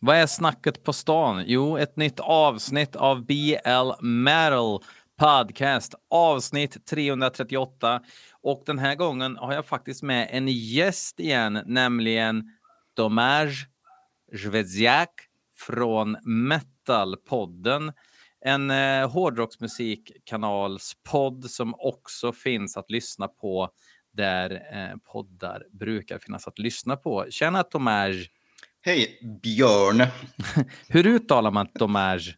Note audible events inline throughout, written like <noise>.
Vad är snacket på stan? Jo, ett nytt avsnitt av BL Metal Podcast, avsnitt 338. Och den här gången har jag faktiskt med en gäst igen, nämligen Domage Zvezjak från Metalpodden. En eh, hårdrocksmusikkanalspodd som också finns att lyssna på där eh, poddar brukar finnas att lyssna på. Tjena Tomage! Hej Björn! <laughs> Hur uttalar man Tomage?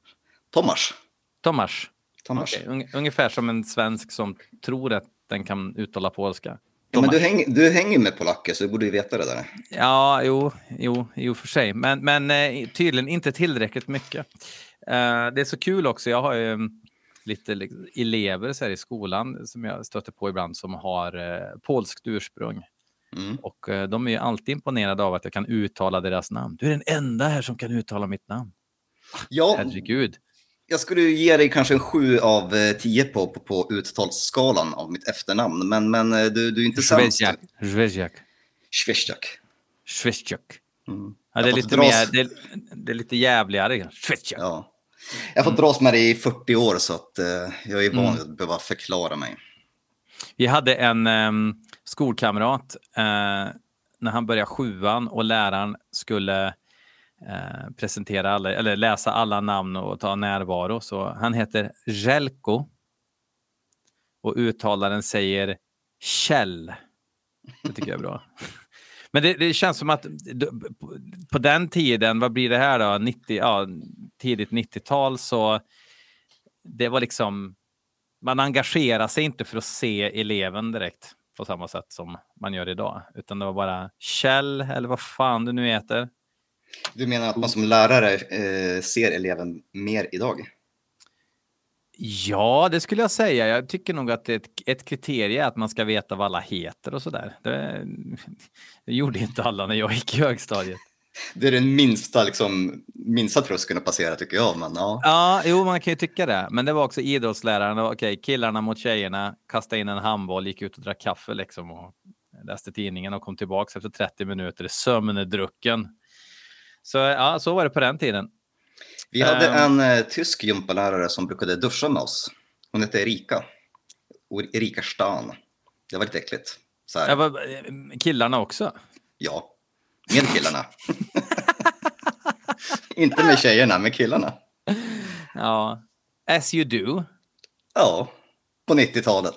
Tomas. Tomas? Tomas. Okay. Un ungefär som en svensk som tror att den kan uttala polska. Ja, men du, häng, du hänger med polacker så du borde ju veta det där. Ja, jo, jo, jo för sig. Men, men eh, tydligen inte tillräckligt mycket. Uh, det är så kul också. Jag har ju um, lite elever så i skolan som jag stöter på ibland som har uh, polskt ursprung. Mm. Och uh, de är alltid imponerade av att jag kan uttala deras namn. Du är den enda här som kan uttala mitt namn. Ja, Herregud. Jag skulle ge dig kanske en sju av tio på, på, på uttalsskalan av mitt efternamn, men, men du, du är inte sämst. Zvezjak. Zvezjak. Zvezjak. Mm. Ja, det, är lite dras... mer, det, det är lite jävligare. Zvezjak. Ja. Jag har fått dras med det i 40 år så att, uh, jag är van mm. att behöva förklara mig. Vi hade en um, skolkamrat eh, när han började sjuan och läraren skulle eh, presentera alla, eller läsa alla namn och ta närvaro. Så han heter Jelko och uttalaren säger Kjell. Det tycker jag är bra. <laughs> Men det, det, känns som att på den tiden, vad blir det här då, 90, ja, tidigt 90-tal, så det var liksom, man engagerar sig inte för att se eleven direkt på samma sätt som man gör idag, utan det var bara Kjell eller vad fan du nu heter. Du menar att man som lärare eh, ser eleven mer idag? Ja, det skulle jag säga. Jag tycker nog att ett, ett kriterie är att man ska veta vad alla heter och sådär. Det, <laughs> det gjorde inte alla när jag gick i högstadiet. Det är den minsta, liksom, minsta tröskeln att passera tycker jag. Men, ja. ja, jo, man kan ju tycka det. Men det var också idrottsläraren. Okej, okay, killarna mot tjejerna, kasta in en handboll, gick ut och drack kaffe liksom och läste tidningen och kom tillbaka efter 30 minuter sömndrucken. Så ja, så var det på den tiden. Vi hade um, en uh, tysk gympalärare som brukade duscha med oss. Hon hette Erika. Erika Stan. Det var lite äckligt. Så här. Var, killarna också? Ja, med killarna. <laughs> Inte med tjejerna, med killarna. Ja, as you do. Ja, på 90-talet.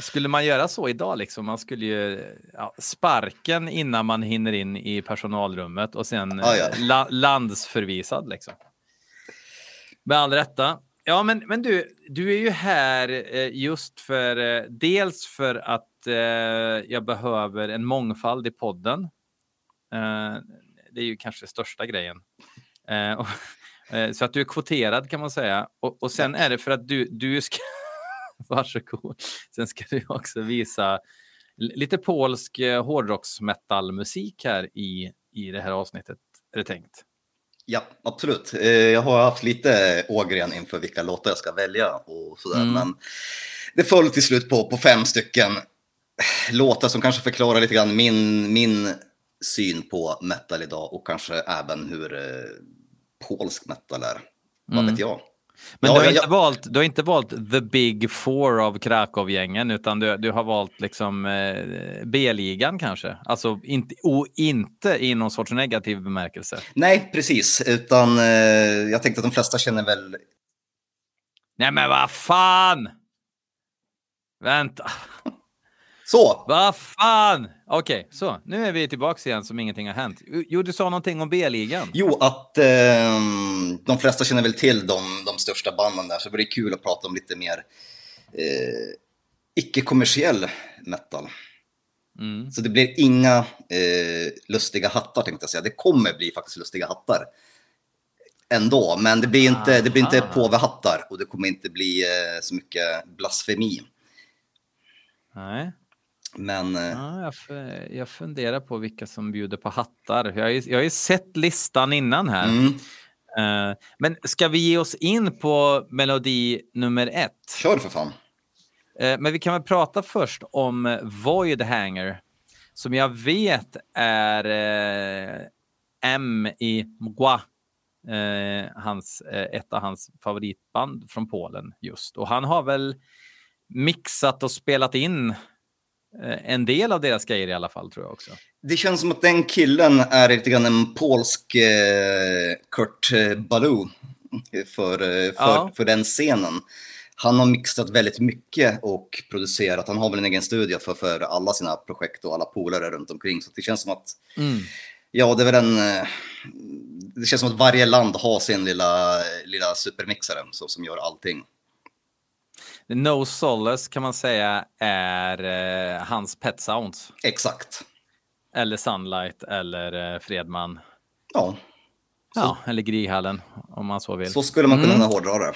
Skulle man göra så idag, liksom? man skulle ju ja, sparken innan man hinner in i personalrummet och sen ah, ja. la, landsförvisad. Liksom. Med all rätta. Ja, men, men du, du är ju här eh, just för eh, dels för att eh, jag behöver en mångfald i podden. Eh, det är ju kanske största grejen. Eh, och, <laughs> eh, så att du är kvoterad kan man säga. Och, och sen är det för att du, du ska... <laughs> Varsågod. Sen ska du också visa lite polsk hårdrocksmetallmusik här i, i det här avsnittet, är det tänkt. Ja, absolut. Jag har haft lite ågren inför vilka låtar jag ska välja och sådär. Mm. Men det föll till slut på, på fem stycken låtar som kanske förklarar lite grann min, min syn på metal idag och kanske även hur eh, polsk metal är. Vad mm. vet jag? Men ja, du, har jag, inte valt, du har inte valt the big four av Krakow-gängen utan du, du har valt liksom eh, B-ligan kanske? Alltså inte, och inte i någon sorts negativ bemärkelse? Nej, precis. Utan eh, jag tänkte att de flesta känner väl... Nej men vad fan! Vänta. Så! Vad fan! Okej, okay, så. Nu är vi tillbaka igen som ingenting har hänt. Jo, du sa någonting om B-ligan. Jo, att eh, de flesta känner väl till de, de största banden där, så det blir kul att prata om lite mer eh, icke-kommersiell metal. Mm. Så det blir inga eh, lustiga hattar tänkte jag säga. Det kommer bli faktiskt lustiga hattar ändå, men det blir inte, det blir inte påvehattar och det kommer inte bli eh, så mycket blasfemi. Nej. Men... Eh, ja, jag, jag funderar på vilka som bjuder på hattar. Jag har ju, jag har ju sett listan innan här. Mm. Uh, men ska vi ge oss in på melodi nummer ett? Kör för fan. Uh, men vi kan väl prata först om Void Hanger som jag vet är M i Mgła. Eh, hans, eh, ett av hans favoritband från Polen just. Och han har väl mixat och spelat in eh, en del av deras grejer i alla fall tror jag också. Det känns som att den killen är lite grann en polsk eh, Kurt eh, Baloo för, för, ja. för den scenen. Han har mixat väldigt mycket och producerat. Han har väl en egen studio för, för alla sina projekt och alla polare runt omkring. Så det känns som att, mm. ja, det är väl en, det känns som att varje land har sin lilla, lilla supermixare så, som gör allting. No Solace kan man säga är eh, hans Pet Sounds. Exakt. Eller Sunlight eller eh, Fredman. Ja. Så. Ja, eller Grihallen om man så vill. Så skulle man kunna mm. hårdra det.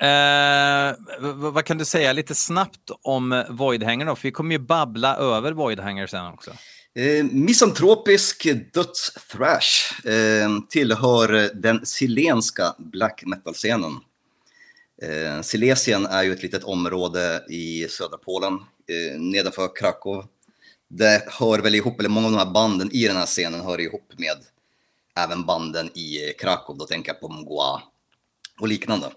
Eh, vad kan du säga lite snabbt om Voidhanger då? För vi kommer ju babbla över Voidhanger sen också. Eh, misantropisk dödsthrash eh, tillhör den silenska black metal-scenen. Eh, Silesien är ju ett litet område i södra Polen, eh, nedanför Krakow. Det hör väl ihop, eller många av de här banden i den här scenen hör ihop med även banden i Krakow, då tänker jag på Mgła och liknande.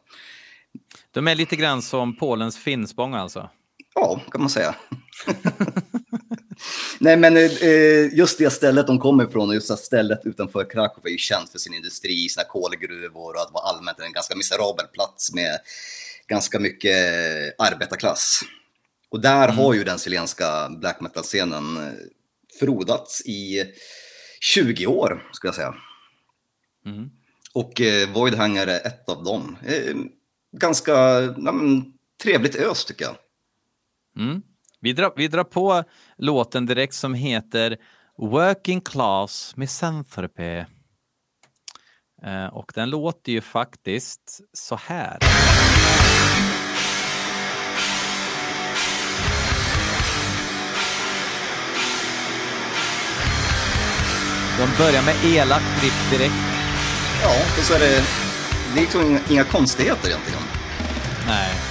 De är lite grann som Polens Finspång alltså? Ja, kan man säga. <laughs> Nej, men eh, just det stället de kommer ifrån och just det stället utanför Krakow är ju känt för sin industri, sina kolgruvor och att vara allmänt en ganska miserabel plats med ganska mycket arbetarklass. Och där mm. har ju den chilenska black metal-scenen eh, frodats i 20 år, skulle jag säga. Mm. Och eh, Voidhanger är ett av dem. Eh, ganska men, trevligt ös tycker jag. Mm. Vi, drar, vi drar på låten direkt som heter Working Class Misanthropy. Eh, och den låter ju faktiskt så här. De börjar med elakt riff direkt. Ja, och så är det, det är liksom inga konstigheter egentligen. Nej.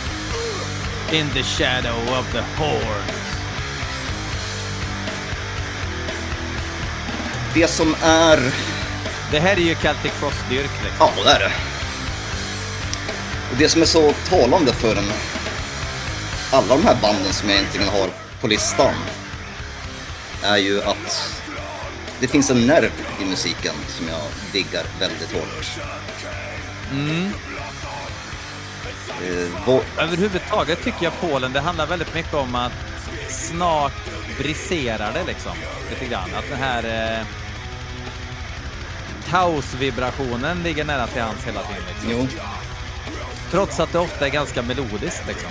In the shadow of the horns. Det som är... Det här är ju Celtic Frost-dyrk. Liksom. Ja, det är det. Och det som är så talande för en... Alla de här banden som jag egentligen har på listan är ju att det finns en nerv i musiken som jag diggar väldigt hårt. Mm. Eh, Överhuvudtaget tycker jag Polen, det handlar väldigt mycket om att snart briserar det liksom. Lite grann. Att den här eh, kaosvibrationen ligger nära till hands hela tiden. Liksom. Jo. Trots att det ofta är ganska melodiskt liksom.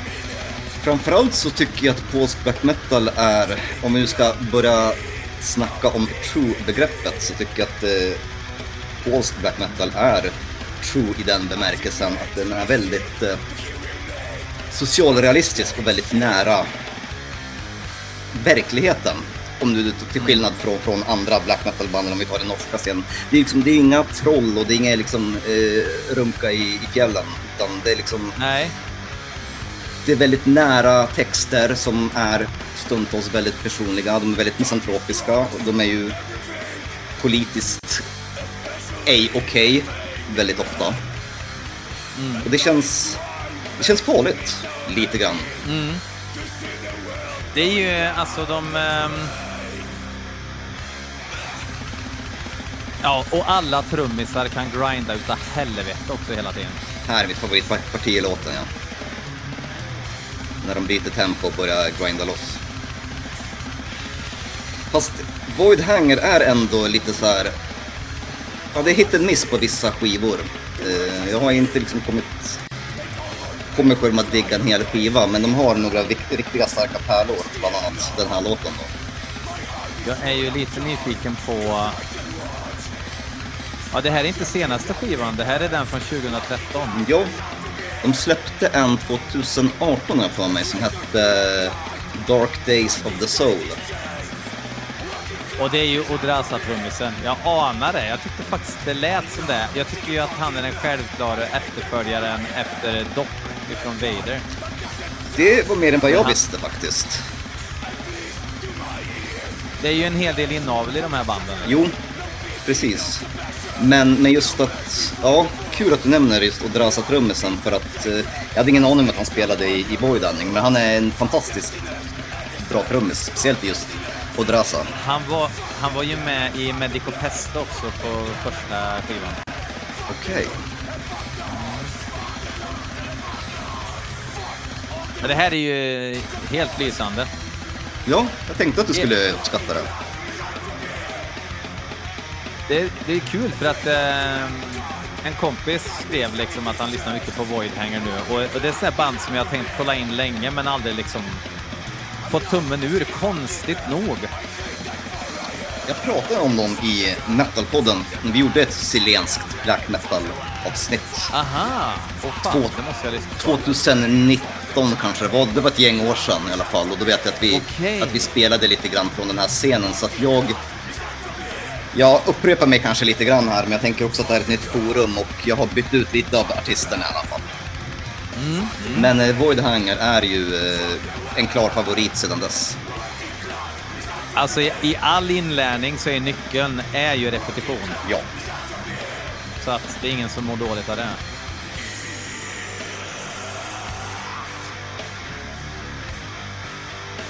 Framförallt så tycker jag att polsk black metal är, om vi nu ska börja snacka om true-begreppet, så tycker jag att eh, polsk black metal är true i den bemärkelsen att den är väldigt eh, socialrealistisk och väldigt nära verkligheten. Om du till skillnad från, från andra black metal-banden, om vi tar den norska scenen. Det är, liksom, det är inga troll och det är inga liksom, eh, runka i, i fjällen. Utan det är liksom... Nej. Det är väldigt nära texter som är stundtals väldigt personliga. De är väldigt misantropiska och de är ju politiskt ej okej. Okay väldigt ofta. Mm. Och det känns, det känns farligt, lite grann. Mm. Det är ju alltså de... Um... Ja, och alla trummisar kan grinda utav helvete också hela tiden. Här är mitt favoritparti i låten, ja. När de byter tempo och börjar grinda loss. Fast Void Hanger är ändå lite så här Ja, det är hit and miss på vissa skivor. Eh, jag har inte liksom kommit kommit själv att digga en hel skiva, men de har några riktiga starka pärlor, bland annat den här låten då. Jag är ju lite nyfiken på... Ja, det här är inte senaste skivan, det här är den från 2013. Jo, de släppte en 2018 här för mig som hette Dark Days of the Soul. Och det är ju Odrasa trummisen. Jag anar det. Jag tyckte faktiskt det lät som det. Jag tycker ju att han är den självklara efterföljaren efter Doc ifrån Vader. Det var mer än vad jag visste faktiskt. Det är ju en hel del inavel i de här banden. Jo, precis. Men, men just att, ja, kul att du nämner just Odrasa trummisen för att eh, jag hade ingen aning om att han spelade i, i Voidanding, men han är en fantastiskt bra trummis, speciellt just Odrasa. Han var, han var ju med i Medico Pest också på första skivan. Okej. Okay. Men det här är ju helt lysande. Ja, jag tänkte att du skulle uppskatta det. Det, det är kul för att eh, en kompis skrev liksom att han lyssnar mycket på Voidhanger nu och, och det är ett band som jag tänkt kolla in länge men aldrig liksom fått tummen ur, konstigt nog. Jag pratade om dem i Metalpodden när vi gjorde ett silenskt black metal-avsnitt. Aha! Oh, fan, Två, det måste jag lyssna på. 2019 kanske det var. Det var ett gäng år sedan i alla fall. Och då vet jag att vi, okay. att vi spelade lite grann från den här scenen. Så att jag... Jag upprepar mig kanske lite grann här, men jag tänker också att det här är ett nytt forum och jag har bytt ut lite av artisterna i alla fall. Mm, mm. Men eh, Voidhanger är ju eh, en klar favorit sedan dess. Alltså i all inlärning så är nyckeln är ju repetition. Ja. Så att det är ingen som mår dåligt av det.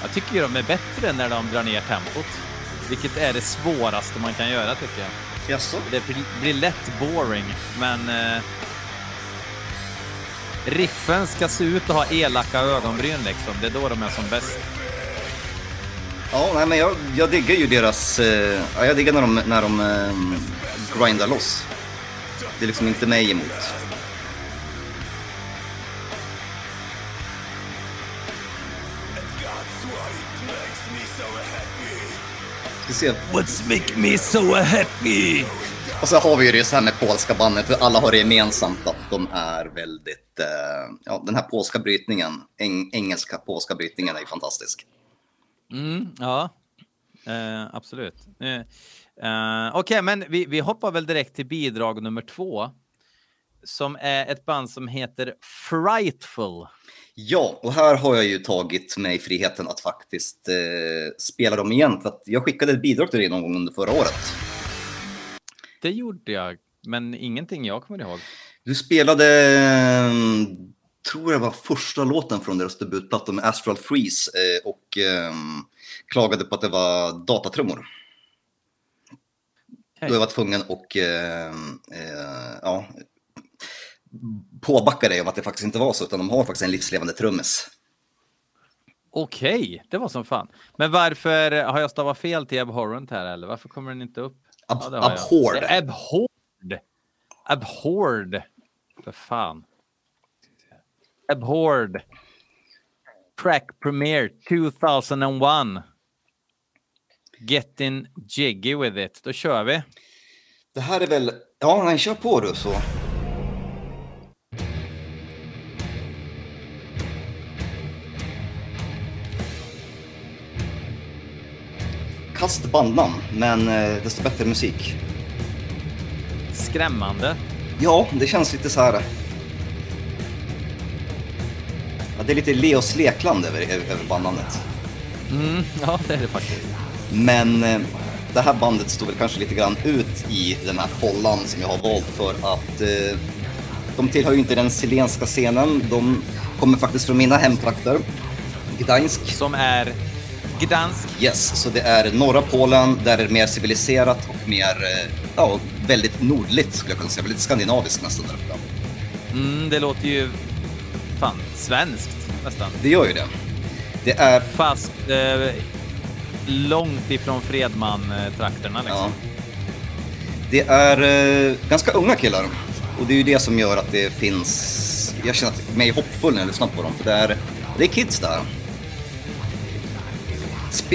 Jag tycker ju de är bättre när de drar ner tempot. Vilket är det svåraste man kan göra tycker jag. Jaså? Det blir lätt boring, men eh, riffen ska se ut att ha elaka ögonbryn liksom. Det är då de är som bäst. Ja, nej, men jag, jag diggar ju deras... Eh, ja, jag diggar när de, när de eh, grindar loss. Det är liksom inte mig emot. Ska se. What's make me so happy? Och så har vi ju det så här med polska bandet, för alla har det gemensamt att de är väldigt, eh, ja den här polska brytningen, eng, engelska polska brytningen är ju fantastisk. Mm, ja, eh, absolut. Eh, eh Okej, okay, men vi, vi hoppar väl direkt till bidrag nummer två. Som är ett band som heter Frightful. Ja, och här har jag ju tagit mig friheten att faktiskt eh, spela dem igen. För att jag skickade ett bidrag till dig någon gång under förra året. Det gjorde jag, men ingenting jag kommer ihåg. Du spelade tror jag var första låten från deras debutplatta med Astral Freeze eh, och eh, klagade på att det var datatrummor. Hey. Då jag var tvungen och eh, eh, ja, påbacka dig om att det faktiskt inte var så, utan de har faktiskt en livslevande trummis. Okej, det var som fan. Men varför har jag stavat fel till Abhorrent här eller varför kommer den inte upp? Ab ja, abhorred. Abhorred. Abhorred. För fan. Abhorred. Track premiere 2001. Getting jiggy with it. Då kör vi. Det här är väl... Ja, nej, kör på du så. Kast bandnamn, men eh, desto bättre musik. Skrämmande. Ja, det känns lite så här Ja, det är lite Leos Lekland över, över bandnamnet. Mm, <laughs> ja, det är det faktiskt. Men eh, det här bandet står väl kanske lite grann ut i den här follan som jag har valt för att eh, de tillhör ju inte den zilenska scenen. De kommer faktiskt från mina hemtrakter, Gdansk. Som är Gdansk? Yes, så det är norra Polen där det är mer civiliserat och mer, eh, ja, väldigt nordligt skulle jag kunna säga. Väldigt skandinaviskt nästan där. Mm, det låter ju fan svenskt nästan. Det gör ju det. Det är... Fast eh, långt ifrån Fredman-trakterna liksom. Ja. Det är eh, ganska unga killar och det är ju det som gör att det finns... Jag känner mig hoppfull när jag lyssnar på dem för det är, det är kids där.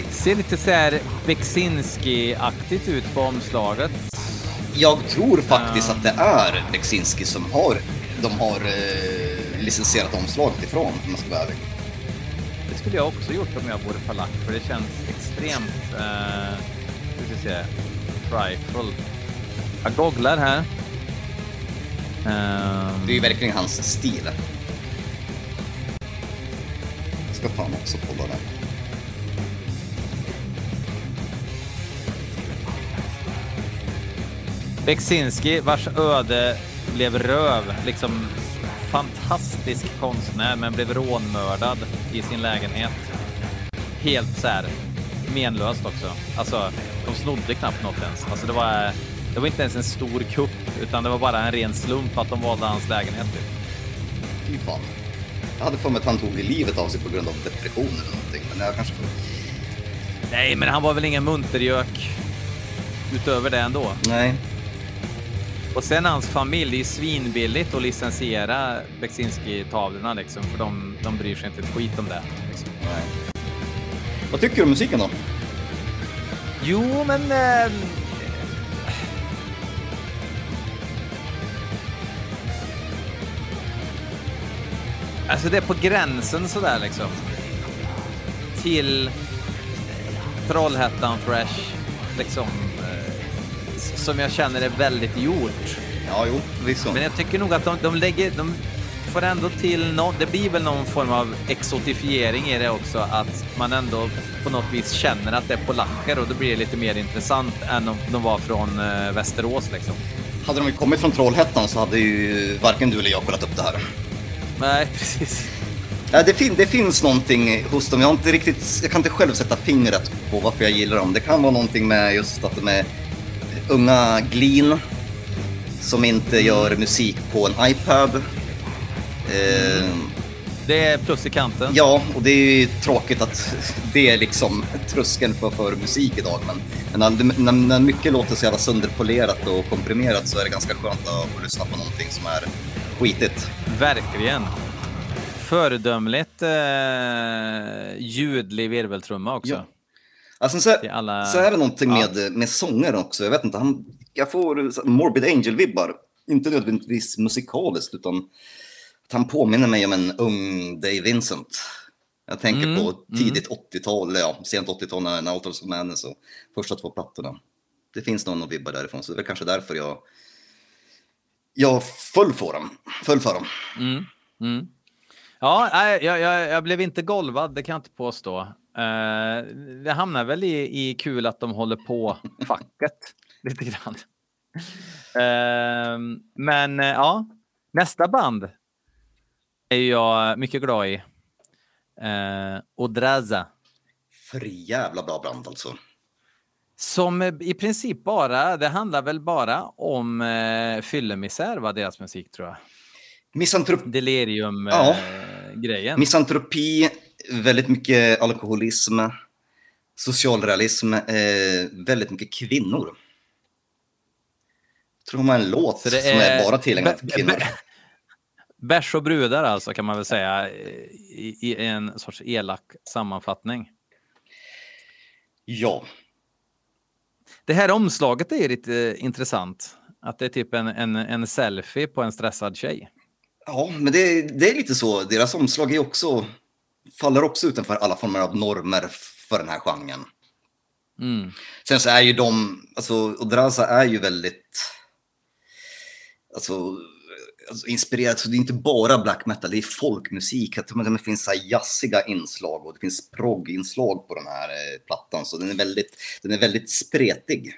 Ser lite så här Beksinski-aktigt ut på omslaget. Jag tror faktiskt att det är Beksinski som har, de har eh, licensierat omslaget ifrån, om man ska vara ärlig. Det skulle jag också gjort om jag vore polack, för det känns extremt, eh, hur ska jag frightful. Jag googlar här. Um... Det är ju verkligen hans stil. Jag ska fan också kolla den. Beksinski, vars öde blev röv, liksom fantastisk konstnär, men blev rånmördad i sin lägenhet. Helt så här menlöst också. Alltså, de snodde knappt något ens. Alltså, det var, det var inte ens en stor kupp, utan det var bara en ren slump att de valde hans lägenhet. Typ. Fy fan. Jag hade för mig att han tog livet av sig på grund av depression eller någonting, men jag kanske... Nej, men han var väl ingen muntergök utöver det ändå. Nej. Och sen hans familj, det är svinbilligt att licensiera Beksinski-tavlorna liksom, för de, de bryr sig inte ett skit om det. Liksom. Vad tycker du om musiken då? Jo, men... Eh... Alltså det är på gränsen sådär liksom. Till Trollhättan Fresh, liksom. Som jag känner är väldigt gjort. Ja, jo, visst. Men jag tycker nog att de, de lägger... De får ändå till något. Det blir väl någon form av exotifiering i det också. Att man ändå på något vis känner att det är polacker och då blir det lite mer intressant än om de var från eh, Västerås liksom. Hade de kommit från Trollhättan så hade ju varken du eller jag kollat upp det här. Nej, <laughs> precis. Ja, det, fin det finns någonting hos dem. Jag, har inte riktigt, jag kan inte själv sätta fingret på varför jag gillar dem. Det kan vara någonting med just att de är unga glin som inte gör musik på en iPad. Eh, det är plus i kanten. Ja, och det är ju tråkigt att <laughs> det är liksom tröskeln för, för musik idag. Men, men när, när mycket låter så jävla sönderpolerat och komprimerat så är det ganska skönt att få lyssna på någonting som är skitigt. Verkligen. Föredömligt eh, ljudlig virveltrumma också. Ja. Alltså, så, alla... så är det någonting med, med sångaren också. Jag vet inte, han, jag får Morbid Angel-vibbar. Inte nödvändigtvis musikaliskt, utan att han påminner mig om en ung Dave Vincent. Jag tänker mm. på mm. tidigt mm. 80-tal, ja, sent 80-tal när Nautilus of Madness och första två plattorna. Det finns någon vibbar därifrån, så det är kanske därför jag jag föll för dem. Föll för dem. Mm. Mm. Ja, jag, jag, jag, blev inte golvad, det kan jag inte påstå. Uh, det hamnar väl i, i kul att de håller på <laughs> facket lite grann. Uh, men uh, ja, nästa band är jag mycket glad i. Uh, Odraza. För jävla bra band alltså. Som i princip bara, det handlar väl bara om eh, fyllemisär var deras musik tror jag. Misantrop... Delirium-grejen. Ja. Misantropi, väldigt mycket alkoholism, socialrealism, eh, väldigt mycket kvinnor. Jag tror de har en låt är... som är bara tillägnad för kvinnor. <laughs> Bärs och brudar alltså kan man väl säga i, i en sorts elak sammanfattning. Ja, det här omslaget är lite intressant. Att det är typ en, en, en selfie på en stressad tjej. Ja, men det, det är lite så. Deras omslag är också, faller också utanför alla former av normer för den här genren. Mm. Sen så är ju de, alltså Odraza är ju väldigt, alltså alltså, inspirerat, så det är inte bara black metal, det är folkmusik. Det finns så jazziga inslag och det finns progginslag på den här eh, plattan. Så den är, väldigt, den är väldigt spretig.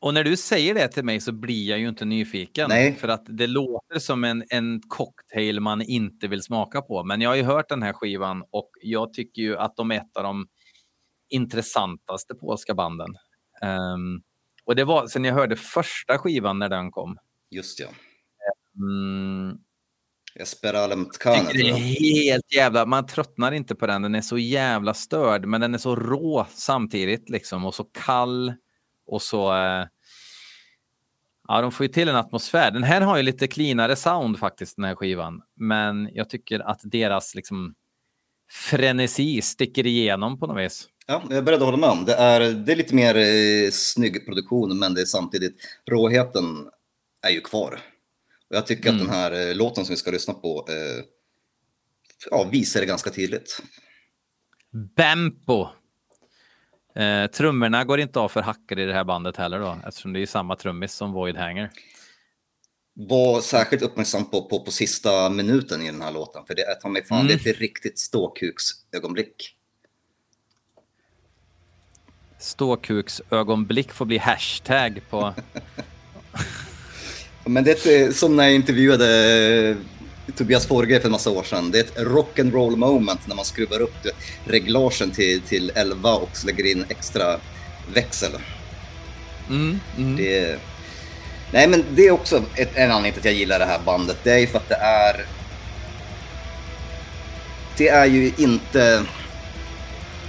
Och när du säger det till mig så blir jag ju inte nyfiken. Nej. För att det låter som en, en cocktail man inte vill smaka på. Men jag har ju hört den här skivan och jag tycker ju att de är ett av de intressantaste polska banden. Um, och det var sen jag hörde första skivan när den kom. Just ja. Mm. Esperalem Tkana. Det är helt jävla, man tröttnar inte på den. Den är så jävla störd, men den är så rå samtidigt liksom och så kall och så. Eh, ja, de får ju till en atmosfär. Den här har ju lite cleanare sound faktiskt, den här skivan, men jag tycker att deras liksom frenesi sticker igenom på något vis. Ja, jag är beredd att hålla med om. Det är, det är lite mer eh, snygg produktion, men det är samtidigt råheten är ju kvar. Och jag tycker mm. att den här eh, låten som vi ska lyssna på eh, ja, visar det ganska tydligt. Bempo. Eh, trummorna går inte av för hackor i det här bandet heller då, eftersom det är samma trummis som Void Hanger. Var särskilt uppmärksam på, på, på sista minuten i den här låten, för det är ta mig fan, mm. det är ett riktigt ståkuksögonblick. Ståkuksögonblick får bli hashtag på <laughs> Men det är som när jag intervjuade Tobias Forge för en massa år sedan. Det är ett rock'n'roll moment när man skruvar upp det, reglagen till, till 11 och lägger in extra växel. Mm, mm. Det, nej men det är också ett, en anledning till att jag gillar det här bandet. Det är ju för att det är... Det är ju inte...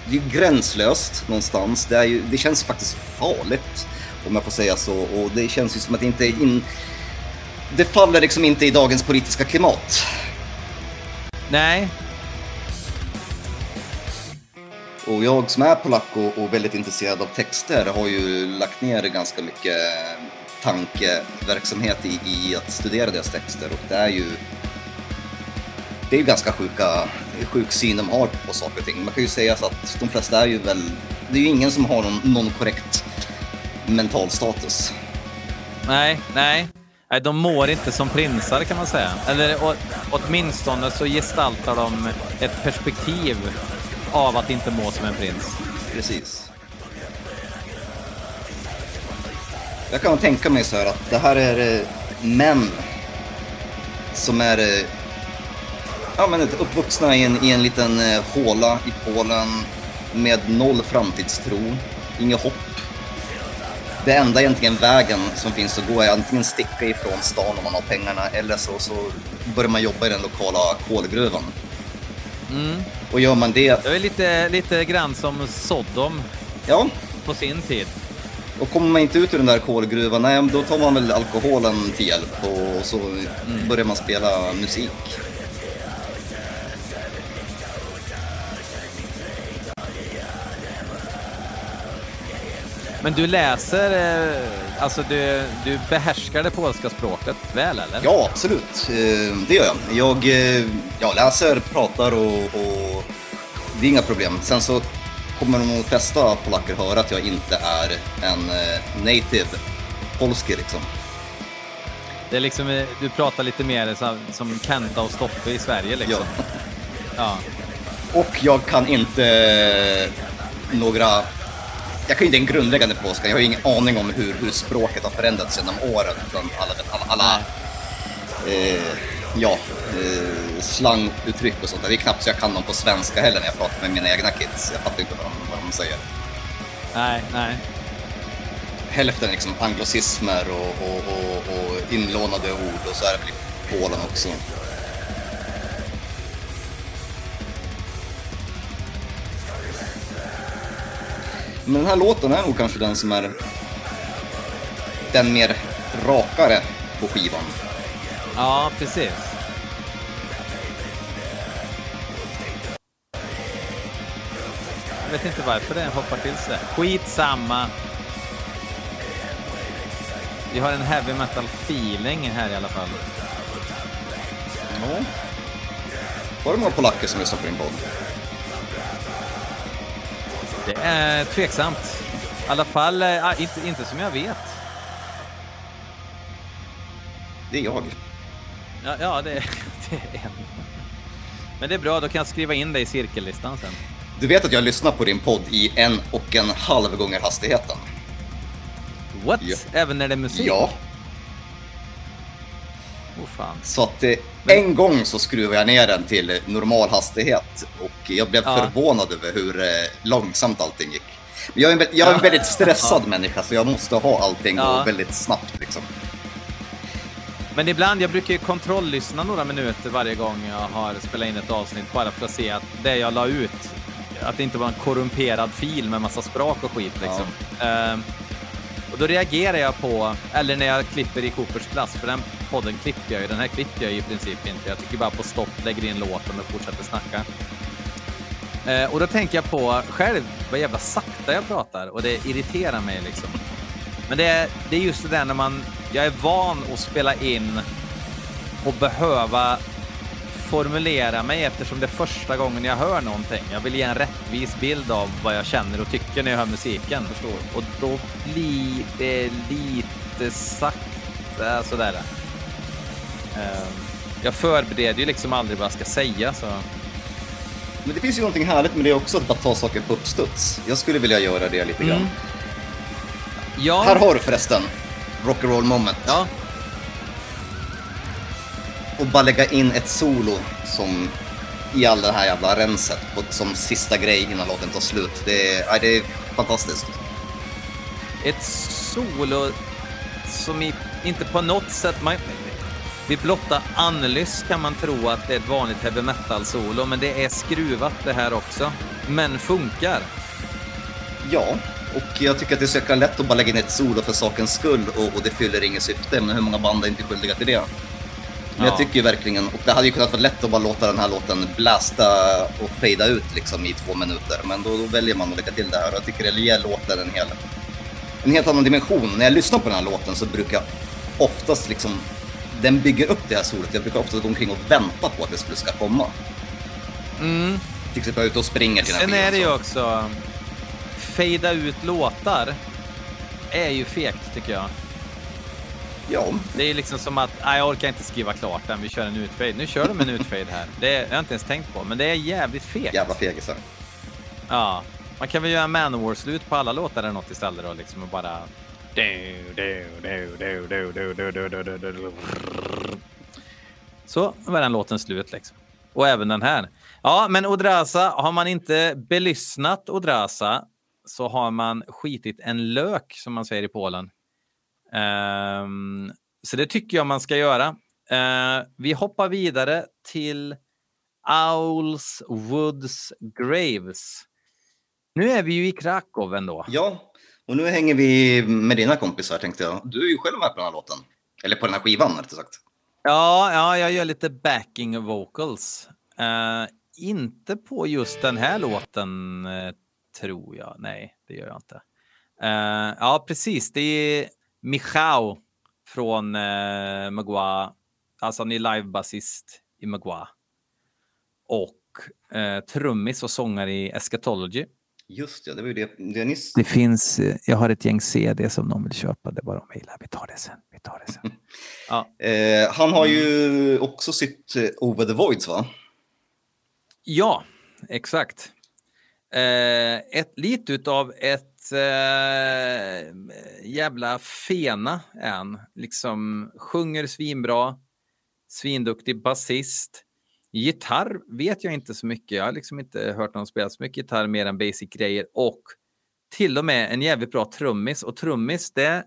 Det är ju gränslöst någonstans. Det, är ju, det känns faktiskt farligt, om jag får säga så. Och det känns ju som att det inte är in det faller liksom inte i dagens politiska klimat. Nej. Och jag som är polack och, och väldigt intresserad av texter har ju lagt ner ganska mycket tankeverksamhet i, i att studera deras texter och det är ju det är ju ganska sjuka, sjuk syn de har på saker och ting. Man kan ju säga så att de flesta är ju väl, det är ju ingen som har någon, någon korrekt mental status. Nej, nej. Nej, de mår inte som prinsar kan man säga. Eller åtminstone så gestaltar de ett perspektiv av att inte må som en prins. Precis. Jag kan tänka mig så här att det här är eh, män som är eh, ja, men uppvuxna i en, i en liten eh, håla i Polen med noll framtidstro, inget hopp det enda egentligen vägen som finns att gå är antingen sticka ifrån stan om man har pengarna eller så, så börjar man jobba i den lokala kolgruvan. Mm. Och gör man det... Det är lite, lite grann som Sodom ja. på sin tid. Och kommer man inte ut ur den där kolgruvan, nej, då tar man väl alkoholen till hjälp och så mm. börjar man spela musik. Men du läser, eh, alltså du, du behärskar det polska språket väl eller? Ja, absolut. Eh, det gör jag. Jag, eh, jag läser, pratar och, och det är inga problem. Sen så kommer de flesta polacker höra att jag inte är en native polski liksom. Det är liksom, du pratar lite mer som Kenta och Stoffe i Sverige liksom. Ja. ja. Och jag kan inte några jag kan ju inte en grundläggande polska, jag har ju ingen aning om hur, hur språket har förändrats genom åren. Utan alla, alla, alla eh, ja, eh, slanguttryck och sånt. Det är knappt så jag kan dem på svenska heller när jag pratar med mina egna kids. Jag fattar inte vad de, vad de säger. Nej, nej. Hälften är liksom anglosismer och, och, och, och inlånade ord och så är det väl i Polen också. Men den här låten är nog kanske den som är den mer rakare på skivan. Ja, precis. Jag vet inte varför det hoppar till sig. Skitsamma. Vi har en heavy metal feeling här i alla fall. Ja. Var det några polacker som lyssnade på din podd? Det är tveksamt. I alla fall äh, inte, inte som jag vet. Det är jag. Ja, ja det, <laughs> det är en. Men det är bra, då kan jag skriva in dig i cirkellistan sen. Du vet att jag lyssnar på din podd i en och en halv gånger hastigheten? What? Ja. Även när det är musik? Ja. Fan. Så att eh, en gång så skruvade jag ner den till normal hastighet och jag blev ja. förvånad över hur eh, långsamt allting gick. Jag är en, jag är en väldigt stressad människa så jag måste ha allting ja. väldigt snabbt liksom. Men ibland, jag brukar ju kontrolllyssna några minuter varje gång jag har spelat in ett avsnitt bara för att se att det jag la ut, att det inte var en korrumperad fil med massa språk och skit liksom. Ja. Uh, och då reagerar jag på, eller när jag klipper i Coopers klass, för den podden klipper jag ju. Den här klipper jag ju i princip inte. Jag tycker bara på stopp, lägger in låten och fortsätter snacka. Eh, och då tänker jag på själv vad jävla sakta jag pratar och det irriterar mig liksom. Men det är, det är just det där när man, jag är van att spela in och behöva formulera mig eftersom det är första gången jag hör någonting. Jag vill ge en rättvis bild av vad jag känner och tycker när jag hör musiken. Förstår. Och då blir det lite sakta sådär. Ehm, jag förbereder ju liksom aldrig vad jag ska säga. Så. Men det finns ju någonting härligt med det också, att bara ta saker på uppstuds. Jag skulle vilja göra det lite grann. Mm. Ja. Här har du förresten Rock'n'roll moment. Ja. och bara lägga in ett solo som i all det här jävla renset som sista grej innan låten tar slut. Det är, det är fantastiskt. Ett solo som i, inte på något sätt... Man, vid blotta analys kan man tro att det är ett vanligt heavy metal-solo, men det är skruvat det här också. Men funkar. Ja, och jag tycker att det är så lätt att bara lägga in ett solo för sakens skull och, och det fyller inget syfte. Men hur många band är inte skyldiga till det? Men ja. jag tycker ju verkligen, och det hade ju kunnat vara lätt att bara låta den här låten blasta och fejda ut liksom i två minuter. Men då, då väljer man att lägga till det här och jag tycker det ger låten en hel, en helt annan dimension. När jag lyssnar på den här låten så brukar jag oftast liksom, den bygger upp det här solot. Jag brukar ofta gå omkring och vänta på att det skulle ska komma. Mm. Till exempel jag är ute och springer till den Sen är det ju också, fejda ut låtar är ju fegt tycker jag. Ja. Det är liksom som att, nej, jag orkar inte skriva klart den, vi kör en utfade. Nu kör de en utfade här. Det har jag inte ens tänkt på, men det är jävligt fegt. Jävla fegisar. Ja. Man kan väl göra en Manowar-slut på alla låtar eller något istället då, liksom och bara... Så var den låten slut liksom. Och även den här. Ja, men Odrasa, har man inte belyssnat Odrasa så har man skitit en lök, som man säger i Polen. Um, så det tycker jag man ska göra. Uh, vi hoppar vidare till Owls Woods Graves. Nu är vi ju i Krakow ändå. Ja, och nu hänger vi med dina kompisar tänkte jag. Du är ju själv med på den här låten. Eller på den här skivan rättare sagt. Ja, ja, jag gör lite backing vocals. Uh, inte på just den här låten, uh, tror jag. Nej, det gör jag inte. Uh, ja, precis. Det är Michał från uh, Magua. Alltså han är livebasist i Magua. Och uh, trummis och sångare i Eschatology. Just ja, det var ju det, det nyss. Det finns, jag har ett gäng CD som någon vill köpa, det är bara att mejla. Vi tar det sen. Vi tar det sen. <laughs> ja. eh, han har ju också sitt Over the Voids va? Ja, exakt. Eh, ett, lite utav ett eh, jävla fena är han. Liksom sjunger svinbra, svinduktig basist. Gitarr vet jag inte så mycket. Jag har liksom inte hört någon spela så mycket gitarr mer än basic grejer och till och med en jävligt bra trummis. Och trummis, det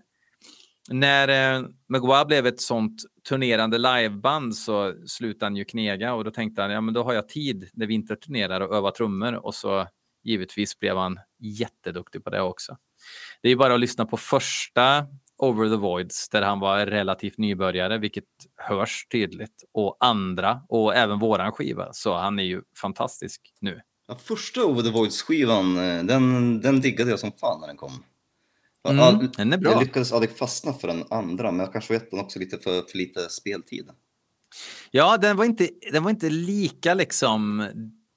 när eh, Magua blev ett sånt turnerande liveband så slutade han ju knega och då tänkte han ja men då har jag tid när vi inte turnerar och övar trummor och så givetvis blev han jätteduktig på det också. Det är bara att lyssna på första Over the Voids där han var relativt nybörjare, vilket hörs tydligt. Och andra och även våran skiva. Så han är ju fantastisk nu. Ja, första Over the Voids-skivan, eh, den, den diggade jag som fan när den kom. Mm, jag, den är bra. Jag lyckades aldrig fastna för den andra, men jag kanske vet den också lite för, för lite speltid. Ja, den var inte, den var inte lika liksom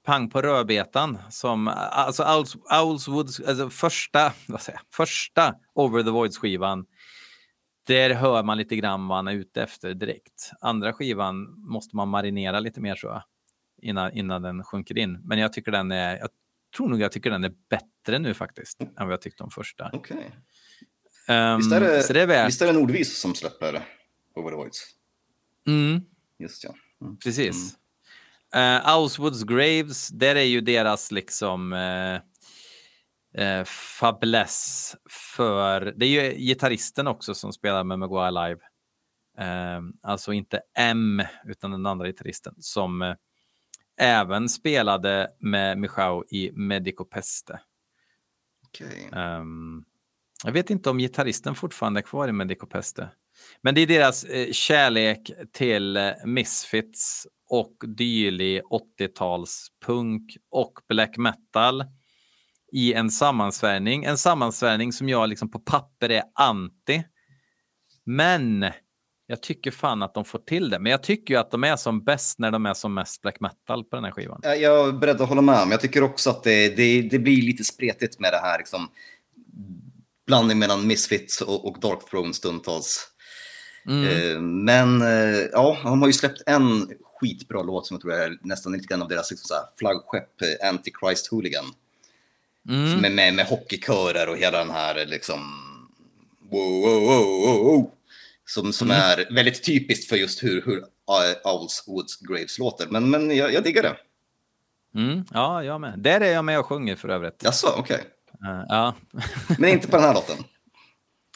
pang på rödbetan som alltså Owls, Owlswoods, alltså första, vad säger första Over the Voids-skivan där hör man lite grann vad han är ute efter direkt. Andra skivan måste man marinera lite mer jag, innan, innan den sjunker in. Men jag tycker den är, jag tror nog jag tycker den är bättre nu faktiskt, än vad jag tyckte om första. Okej. Okay. Um, visst, är det, så det är värt... visst är det Nordvis som släpper Over the Voids? Mm. Just ja. Mm. Precis. Mm. Uh, Auswoods Graves, där är ju deras liksom uh, eh, Fabless för, det är ju gitarristen också som spelar med Maguire live. Eh, alltså inte M, utan den andra gitarristen som eh, även spelade med Michał i Medico Peste. Okay. Um, jag vet inte om gitarristen fortfarande är kvar i Medico Peste. Men det är deras eh, kärlek till eh, Misfits och dylig 80-talspunk och black metal i en sammansvärjning. En sammansvärjning som jag liksom på papper är anti. Men jag tycker fan att de får till det. Men jag tycker ju att de är som bäst när de är som mest black metal på den här skivan. Jag är beredd att hålla med, men jag tycker också att det, det, det blir lite spretigt med det här liksom, blandning mellan Misfits och, och Dark Throne stundtals. Mm. Eh, men eh, ja, de har ju släppt en skitbra låt som jag tror är nästan lite grann av deras liksom, så här, flaggskepp, eh, Antichrist Hooligan. Mm. Med, med, med hockeykörer och hela den här liksom... Wow, wow, wow, wow. Som, som mm. är väldigt typiskt för just hur, hur Owls Woods Graves låter. Men, men jag, jag diggar det. Mm, ja, jag med. Där är jag med och sjunger för övrigt. Jaså, okej. Okay. Uh, ja. <laughs> men inte på den här låten?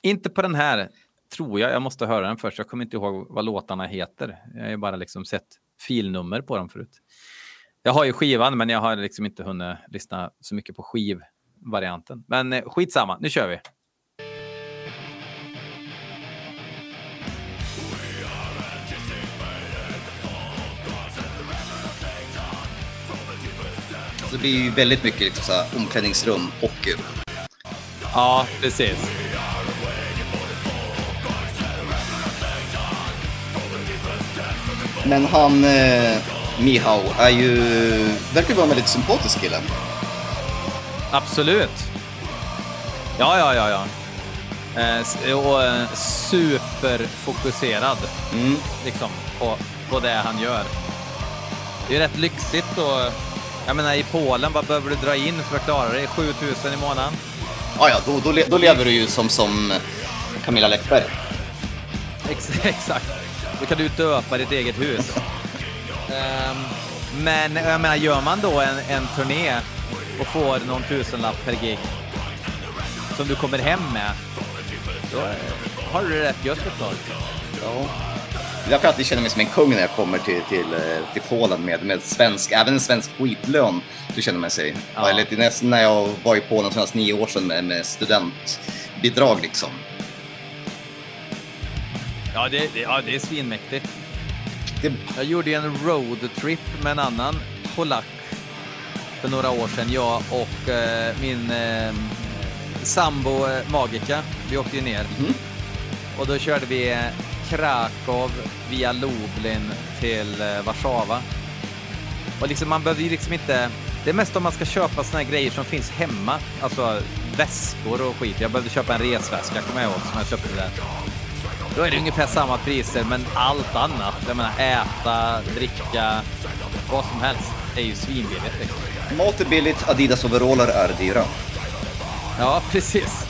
Inte på den här, tror jag. Jag måste höra den först. Jag kommer inte ihåg vad låtarna heter. Jag har ju bara liksom sett filnummer på dem förut. Jag har ju skivan, men jag har liksom inte hunnit lyssna så mycket på skivvarianten. Men eh, skitsamma, nu kör vi. Så det blir ju väldigt mycket liksom så här, omklädningsrum och... Ja, precis. Men han, eh, Mihao, är ju, verkar vara en väldigt sympatisk kille. Absolut. Ja, ja, ja, ja. Eh, och eh, superfokuserad mm. liksom, på, på det han gör. Det är rätt lyxigt och jag menar i Polen, vad behöver du dra in för att klara dig? 7000 i månaden? Ja, ja, då, då, då lever du ju som, som Camilla Läckberg. <laughs> Exakt. Då kan du döpa ditt eget hus. Um, men jag menar, gör man då en, en turné och får någon tusenlapp per gig som du kommer hem med, då har du det rätt gött ett tag. Ja. Det är därför jag alltid känner mig som en kung när jag kommer till, till, eh, till Polen med, med svensk, även en svensk skitlön. Du känner man sig. Ja. Eller när jag var i Polen senast nio år sedan med, med studentbidrag liksom. Ja, det, det, ja, det är svinmäktigt. Det... Jag gjorde en roadtrip med en annan polack för några år sedan. Jag och eh, min eh, sambo eh, Magica, vi åkte ju ner. Mm. Och då körde vi Krakow via Lublin till eh, Warszawa. Och liksom, man behöver ju liksom inte... Det är mest om man ska köpa såna här grejer som finns hemma. Alltså väskor och skit. Jag behövde köpa en resväska, kommer jag ihåg, som jag köpte där. Då är det ungefär samma priser, men allt annat, jag menar äta, dricka, vad som helst, är ju svinbilligt. Liksom. Mat är billigt, Adidas-overaller är dyra. Ja, precis.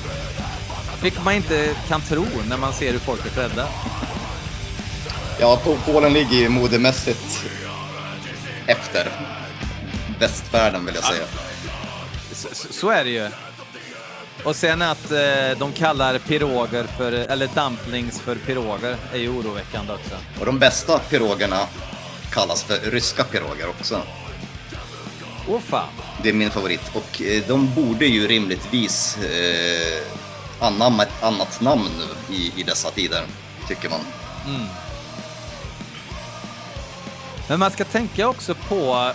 Vilket man inte kan tro när man ser hur folk är klädda. Ja, Polen ligger ju modemässigt efter västvärlden vill jag säga. Så, så är det ju. Och sen att eh, de kallar piroger för, eller dumplings för piroger är ju oroväckande också. Och de bästa pirogerna kallas för ryska piroger också. Åh oh, fan. Det är min favorit och eh, de borde ju rimligtvis eh, anamma ett annat namn i, i dessa tider, tycker man. Mm. Men man ska tänka också på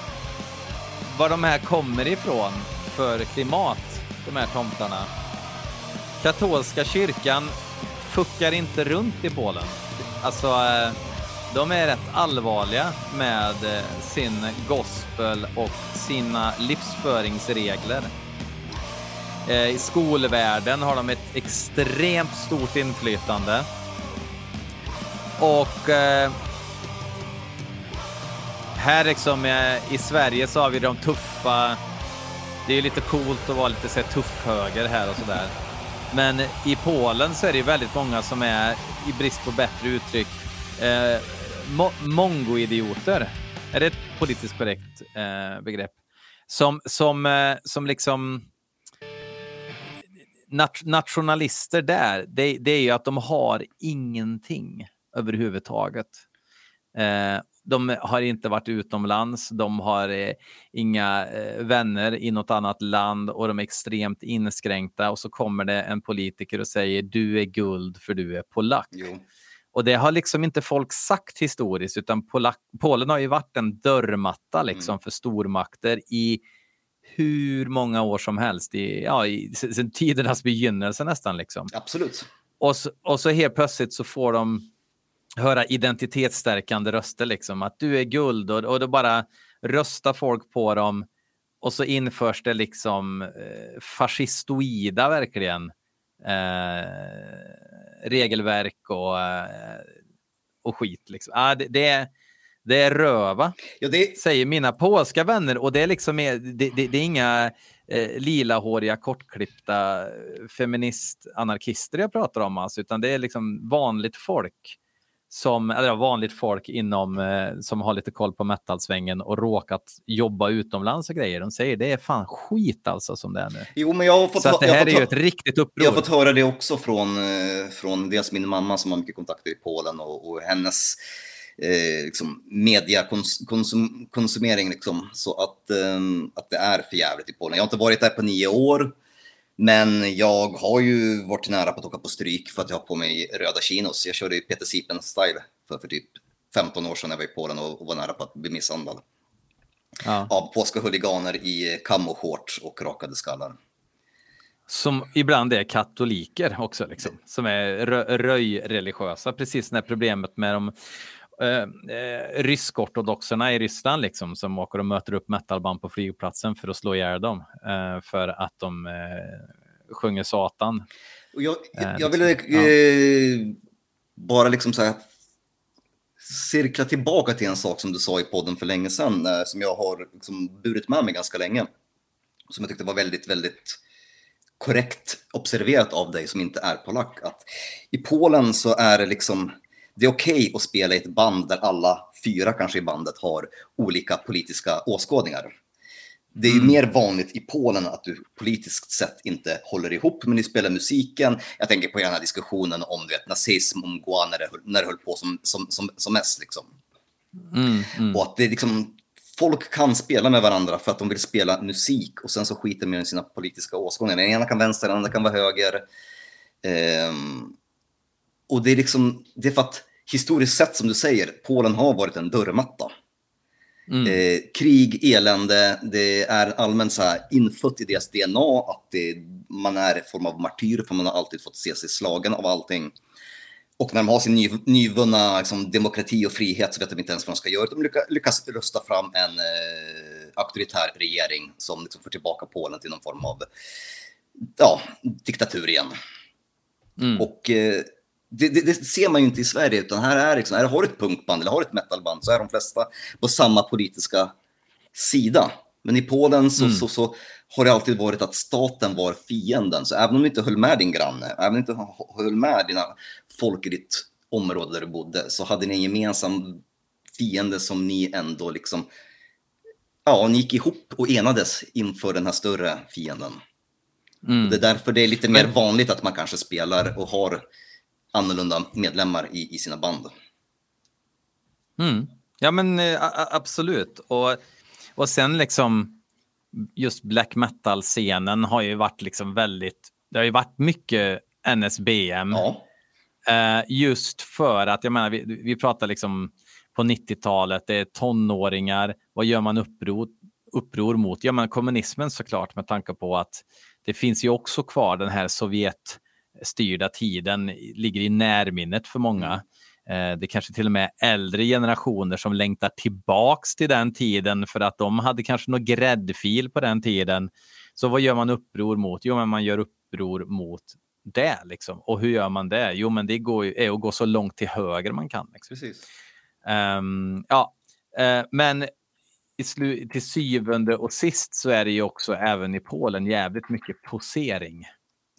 var de här kommer ifrån för klimat, de här tomtarna. Katolska kyrkan fuckar inte runt i Polen. Alltså, eh, de är rätt allvarliga med eh, sin gospel och sina livsföringsregler. Eh, I skolvärlden har de ett extremt stort inflytande. Och här liksom i Sverige så har vi de tuffa. Det är lite coolt att vara lite så tuff höger här och sådär. Men i Polen så är det väldigt många som är, i brist på bättre uttryck, eh, mo mongoidioter. Är det ett politiskt korrekt eh, begrepp? Som, som, eh, som liksom nat nationalister där, det, det, är ju att de har ingenting överhuvudtaget. Eh, de har inte varit utomlands, de har eh, inga eh, vänner i något annat land och de är extremt inskränkta och så kommer det en politiker och säger du är guld för du är polack. Jo. Och det har liksom inte folk sagt historiskt utan Polack, Polen har ju varit en dörrmatta liksom mm. för stormakter i hur många år som helst, i, ja, i, sen tidernas begynnelse nästan. Liksom. Absolut. Och så, och så helt plötsligt så får de höra identitetsstärkande röster, liksom, att du är guld och, och då bara röstar folk på dem och så införs det liksom eh, fascistoida verkligen eh, regelverk och, eh, och skit. Liksom. Ah, det, det, är, det är röva, ja, det... säger mina polska vänner. Och det är liksom det, det, det är inga eh, lilahåriga, kortklippta feminist-anarkister jag pratar om, alltså, utan det är liksom vanligt folk som, eller vanligt folk inom, eh, som har lite koll på metalsvängen och råkat jobba utomlands och grejer. De säger det är fan skit alltså som det är nu. Jo, men jag har fått, Så att det här är ju ett riktigt uppror. Jag har fått höra det också från, eh, från dels min mamma som har mycket kontakter i Polen och, och hennes eh, liksom mediakonsumering. Liksom, så att, eh, att det är för jävligt i Polen. Jag har inte varit där på nio år. Men jag har ju varit nära på att åka på stryk för att jag har på mig röda chinos. Jag körde ju Peter Sipen-style för, för typ 15 år sedan när jag var i Polen och, och var nära på att bli misshandlad. Ja. Av polska huliganer i kammoshorts och rakade skallar. Som ibland är katoliker också, liksom, som är röjreligiösa. Precis när problemet med de eh, eh, ryskortodoxerna i Ryssland liksom, som åker och möter upp metalband på flygplatsen för att slå ihjäl dem eh, för att de eh, sjunger Satan. Och jag, jag, jag vill liksom. eh, bara liksom så här cirkla tillbaka till en sak som du sa i podden för länge sedan, eh, som jag har liksom burit med mig ganska länge. Som jag tyckte var väldigt, väldigt korrekt observerat av dig som inte är polack. Att I Polen så är det liksom det är okej okay att spela i ett band där alla fyra kanske i bandet har olika politiska åskådningar. Det är ju mm. mer vanligt i Polen att du politiskt sett inte håller ihop, men ni spelar musiken. Jag tänker på den här diskussionen om vet, nazism, om Goa när det, när det höll på som, som, som, som mest. Liksom. Mm, mm. Och att det liksom, folk kan spela med varandra för att de vill spela musik och sen så skiter de i sina politiska åskådningar. Den ena kan vänster, den andra kan vara höger. Um, och det är liksom, det är för att historiskt sett som du säger, Polen har varit en dörrmatta. Mm. Eh, krig, elände, det är allmänt så här infött i deras DNA att det, man är en form av martyr för man har alltid fått se sig slagen av allting. Och när de har sin ny, nyvunna liksom, demokrati och frihet så vet de inte ens vad de ska göra. De lyckas, lyckas rösta fram en eh, auktoritär regering som liksom får tillbaka Polen till någon form av ja, diktatur igen. Mm. Och eh, det, det, det, ser man ju inte i Sverige, utan här är liksom, här har du ett punkband eller har ett metalband så är de flesta på samma politiska sida. Men i Polen så, mm. så, så, har det alltid varit att staten var fienden. Så även om du inte höll med din granne, även om du inte höll med dina folk i ditt område där du bodde, så hade ni en gemensam fiende som ni ändå liksom, ja, ni gick ihop och enades inför den här större fienden. Mm. Det är därför det är lite mer vanligt att man kanske spelar och har annorlunda medlemmar i, i sina band. Mm. Ja men eh, absolut. Och, och sen liksom just black metal-scenen har ju varit liksom väldigt, det har ju varit mycket NSBM. Ja. Eh, just för att, jag menar, vi, vi pratar liksom på 90-talet, det är tonåringar, vad gör man uppror, uppror mot? Ja, men kommunismen såklart med tanke på att det finns ju också kvar den här Sovjet styrda tiden ligger i närminnet för många. Mm. Eh, det kanske till och med äldre generationer som längtar tillbaks till den tiden för att de hade kanske någon gräddfil på den tiden. Så vad gör man uppror mot? Jo, men man gör uppror mot det. Liksom. Och hur gör man det? Jo, men det går, är att gå så långt till höger man kan. Liksom. Precis. Um, ja, uh, men till syvende och sist så är det ju också även i Polen jävligt mycket posering.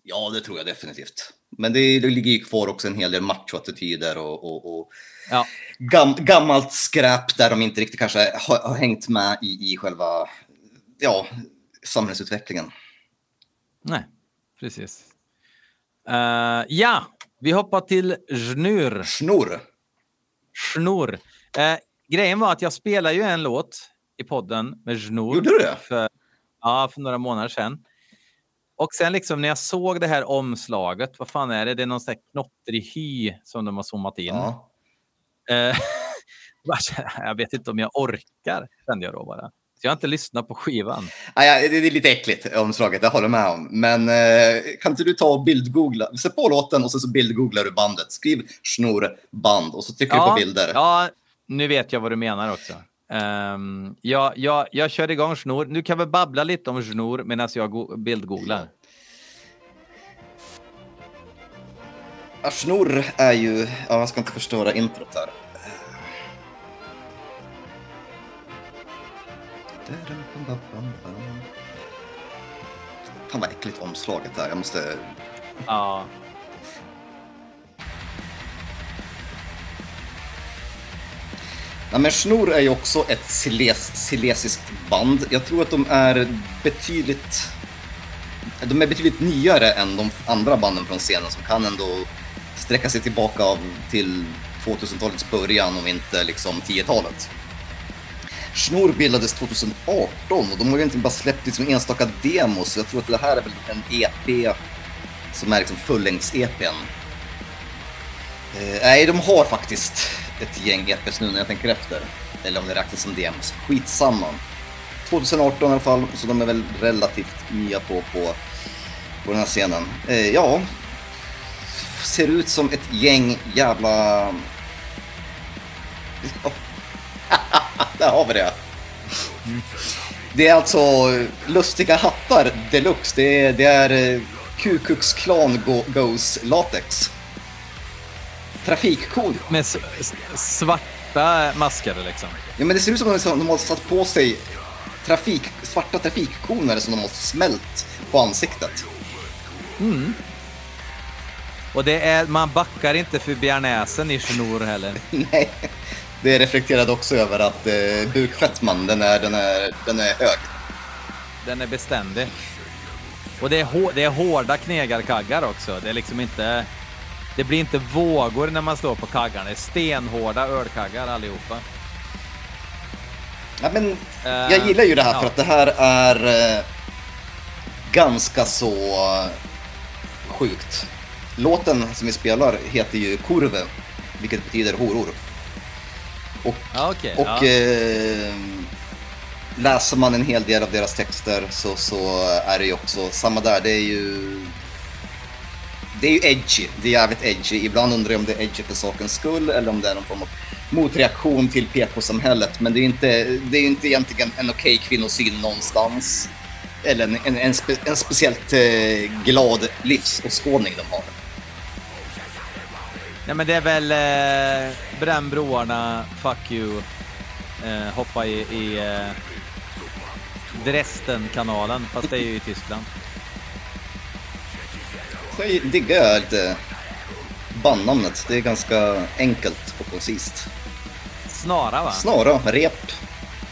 Ja, det tror jag definitivt. Men det, det ligger ju kvar också en hel del machoattityder och, och, och ja. gam, gammalt skräp där de inte riktigt kanske har, har hängt med i, i själva ja, samhällsutvecklingen. Nej, precis. Uh, ja, vi hoppar till Schnur. Schnur. Schnur. Uh, grejen var att jag spelade ju en låt i podden med Schnur. Gjorde du det? För, ja, för några månader sedan. Och sen liksom när jag såg det här omslaget, vad fan är det? Det är någon sån här knottrig hy som de har zoomat in. Ja. Eh, <laughs> jag vet inte om jag orkar, kände jag då bara. Så jag har inte lyssnat på skivan. Nej, det är lite äckligt omslaget, jag håller med om. Men eh, kan inte du ta och bildgoogla? Sätt på låten och så bildgooglar du bandet. Skriv snor band och så trycker ja, du på bilder. Ja, nu vet jag vad du menar också. Um, ja, ja, jag kör igång Snor. Nu kan vi babbla lite om Snor medan jag bildgooglar. Ja, Snor är ju... Ja, jag ska inte förstöra introt här. Fan vad äckligt omslaget där. Jag måste... Ja. Ja, men Snor är ju också ett siles, silesiskt band. Jag tror att de är betydligt... De är betydligt nyare än de andra banden från scenen som kan ändå sträcka sig tillbaka till 2000-talets början om inte liksom 10-talet. Snor bildades 2018 och de har ju inte bara släppt liksom enstaka demos. Jag tror att det här är väl en EP som är liksom fullängds-EPn. Eh, nej, de har faktiskt ett gäng EPs nu när jag tänker efter. Eller om det räknas som demos. Skitsamma. 2018 i alla fall, så de är väl relativt nya på, på, på den här scenen. Eh, ja, ser ut som ett gäng jävla... <laughs> Där har vi det. Det är alltså lustiga hattar deluxe. Det är, det är eh, Ku Klux Klan Goes Latex. Trafikkod. Med svarta masker liksom? Ja, men det ser ut som att de har satt på sig trafik, svarta trafikkoner som de har smält på ansiktet. Mm. Och det är, man backar inte för bearnaisen i Chenor heller. <laughs> Nej, det reflekterade också över att eh, bukfettman, den är, den, är, den är hög. Den är beständig. Och det är, det är hårda knegarkaggar också. Det är liksom inte... Det blir inte vågor när man står på kaggarna. Det är stenhårda ölkaggar allihopa. Ja, men uh, jag gillar ju det här ja. för att det här är eh, ganska så sjukt. Låten som vi spelar heter ju Kurve, vilket betyder horor. Och, okay, och ja. eh, läser man en hel del av deras texter så, så är det ju också samma där. Det är ju det är ju edgy, det är jävligt edgy. Ibland undrar jag om det är edgy för sakens skull eller om det är någon form av motreaktion till PK-samhället. Men det är ju inte, det är inte egentligen en okej okay kvinnosyn någonstans. Eller en, en, en, spe, en speciellt eh, glad livsåskådning de har. Nej men det är väl eh, bränn broarna, fuck you, eh, hoppa i, i eh, Dresden-kanalen, fast det är ju i Tyskland. Jag diggar lite bandnamnet. Det är ganska enkelt och koncist. Snara va? Snara, rep.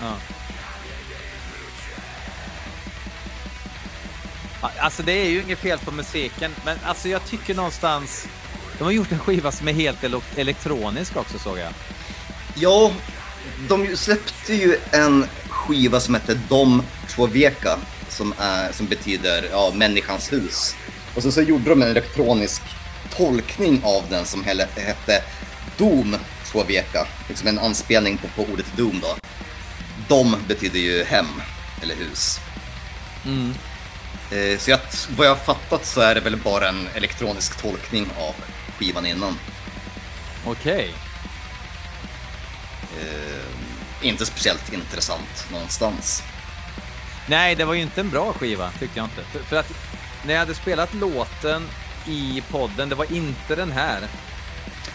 Ja. Alltså det är ju inget fel på musiken, men alltså jag tycker någonstans de har gjort en skiva som är helt elektronisk också såg jag. Ja, de släppte ju en skiva som hette Dom Tvåveka som, är, som betyder ja, människans hus. Och så, så gjorde de en elektronisk tolkning av den som hette Dom Tvåveka, liksom en anspelning på, på ordet Doom då. Dom betyder ju hem, eller hus. Mm. Eh, så jag, vad jag har fattat så är det väl bara en elektronisk tolkning av skivan innan. Okej. Okay. Eh, inte speciellt intressant någonstans. Nej, det var ju inte en bra skiva, tyckte jag inte. För, för att när jag hade spelat låten i podden, det var inte den här.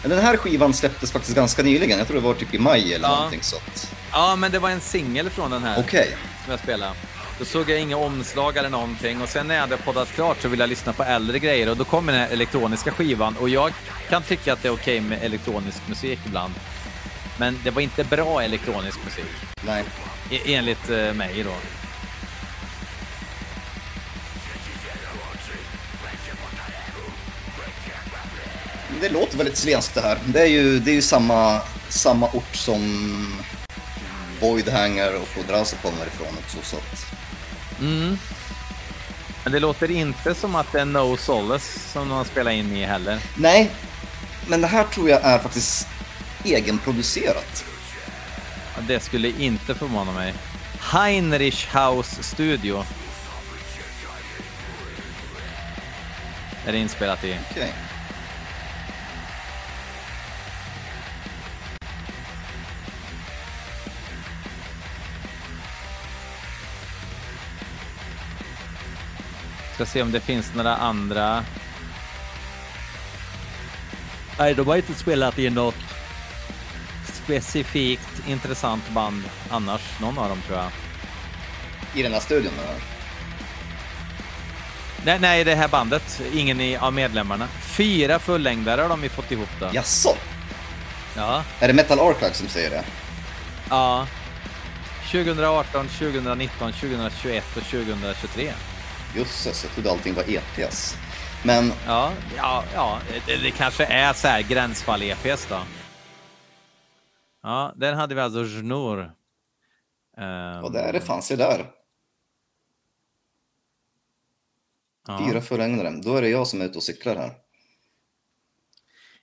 Den här skivan släpptes faktiskt ganska nyligen, jag tror det var typ i maj eller ja. någonting sånt. Ja, men det var en singel från den här. Okay. Som jag spelade. Då såg jag inga omslag eller någonting och sen när jag hade poddat klart så ville jag lyssna på äldre grejer och då kom den här elektroniska skivan och jag kan tycka att det är okej okay med elektronisk musik ibland. Men det var inte bra elektronisk musik. Nej. E enligt eh, mig då. Det låter väldigt svenskt det här. Det är ju, det är ju samma, samma ort som Voidhanger och Podrazo kommer ifrån också. Så att... Mm. Men det låter inte som att det är No Solace som de har spelat in i heller. Nej, men det här tror jag är faktiskt egenproducerat. Det skulle inte förvåna mig. Heinrich House Studio. Är det inspelat i. Okay. Ska se om det finns några andra. Nej, de har inte spelat i något specifikt intressant band annars, någon av dem tror jag. I den här studion eller? Nej, nej, det här bandet. Ingen av medlemmarna. Fyra fullängdare har de ju fått ihop då. Jaså? Ja. Är det Metal Archive som säger det? Ja. 2018, 2019, 2021 och 2023. Jösses, jag trodde allting var EPS. Men... Ja, ja, ja det, det kanske är så här gränsfall EPS då. Ja, där hade vi alltså Jnur. Um... Och där det fanns ju där. Ja. Fyra fullängdare. Då är det jag som är ute och cyklar här.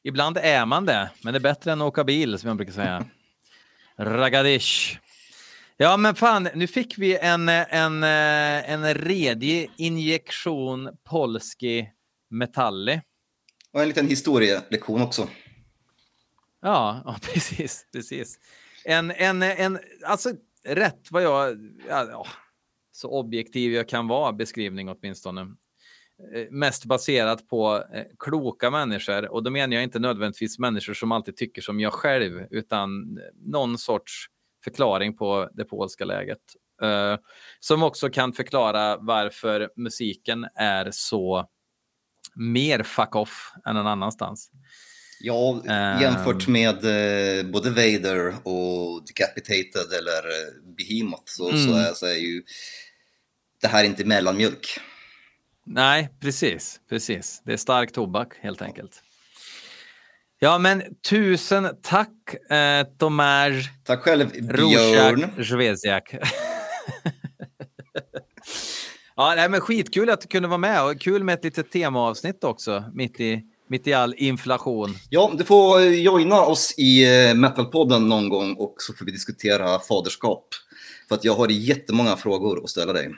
Ibland är man det, men det är bättre än att åka bil som jag brukar säga. <laughs> Ragadish. Ja, men fan, nu fick vi en, en, en redig injektion polski metalli. Och en liten historielektion också. Ja, <laughs> ja precis, precis. En, en, en, alltså rätt vad jag, ja, så objektiv jag kan vara, beskrivning åtminstone. Eh, mest baserat på eh, kloka människor och då menar jag inte nödvändigtvis människor som alltid tycker som jag själv utan någon sorts förklaring på det polska läget. Uh, som också kan förklara varför musiken är så mer fuck off än någon annanstans. Ja, jämfört med eh, både Vader och Decapitated eller Behemoth så, mm. så, är, så är ju det här inte mellanmjölk. Nej, precis, precis. Det är stark tobak helt enkelt. Ja, men tusen tack eh, Tomasz. Tack själv Björn. Zvezjak. <laughs> ja, nej, men skitkul att du kunde vara med och kul med ett litet temaavsnitt också mitt i, mitt i all inflation. Ja, du får joina oss i eh, Metalpodden någon gång och så får vi diskutera faderskap. För att jag har jättemånga frågor att ställa dig.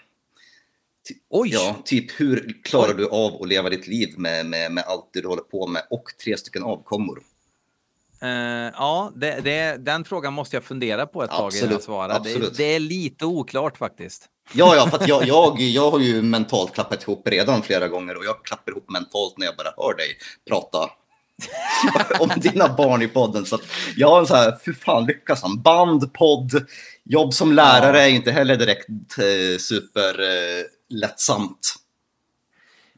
Oj! Ja, typ hur klarar du av att leva ditt liv med, med, med allt det du håller på med och tre stycken avkommor? Uh, ja, det, det, den frågan måste jag fundera på ett absolut, tag innan jag svarar. Det, det, är lite oklart faktiskt. Ja, ja, för jag, <laughs> jag, jag har ju mentalt klappat ihop redan flera gånger och jag klappar ihop mentalt när jag bara hör dig prata <laughs> om dina barn i podden. Så att jag har en så här, hur fan lyckas han? Band, podd, jobb som lärare ja. är inte heller direkt eh, super eh, lättsamt.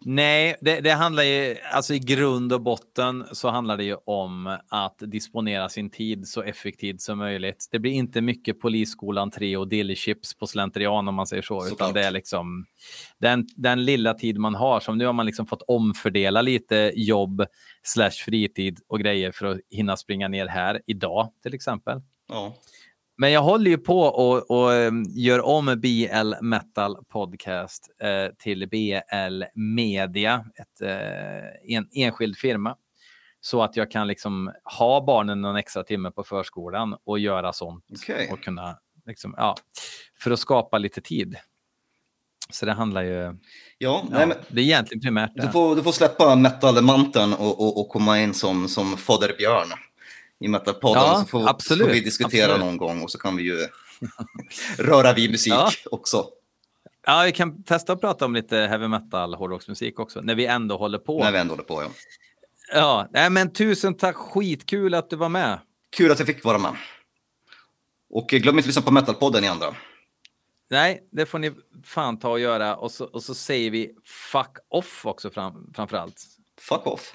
Nej, det, det, handlar ju, alltså i grund och botten så handlar det ju om att disponera sin tid så effektivt som möjligt. Det blir inte mycket polisskolan 3 och dillchips på slentrian om man säger så, så utan det är liksom den, den lilla tid man har. Som nu har man liksom fått omfördela lite jobb slash fritid och grejer för att hinna springa ner här idag till exempel. Ja. Men jag håller ju på och, och ehm, gör om BL Metal Podcast eh, till BL Media, ett, eh, en enskild firma. Så att jag kan liksom ha barnen någon extra timme på förskolan och göra sånt. Okay. Och kunna, liksom, ja, för att skapa lite tid. Så det handlar ju... Ja, ja nej, men, det är egentligen primärt det. Du får, du får släppa metal-manteln och, och, och komma in som, som Fader Björn i Metalpodden ja, så får, absolut, får vi diskutera absolut. någon gång och så kan vi ju <laughs> röra vid musik ja. också. Ja, vi kan testa att prata om lite heavy metal, hårdrocksmusik också, när vi ändå håller på. När vi ändå håller på, ja. Ja, nej, men tusen tack, skitkul att du var med. Kul att jag fick vara med. Och glöm inte att lyssna på Metalpodden i andra. Nej, det får ni fan ta och göra. Och så, och så säger vi fuck off också fram, framför allt. Fuck off.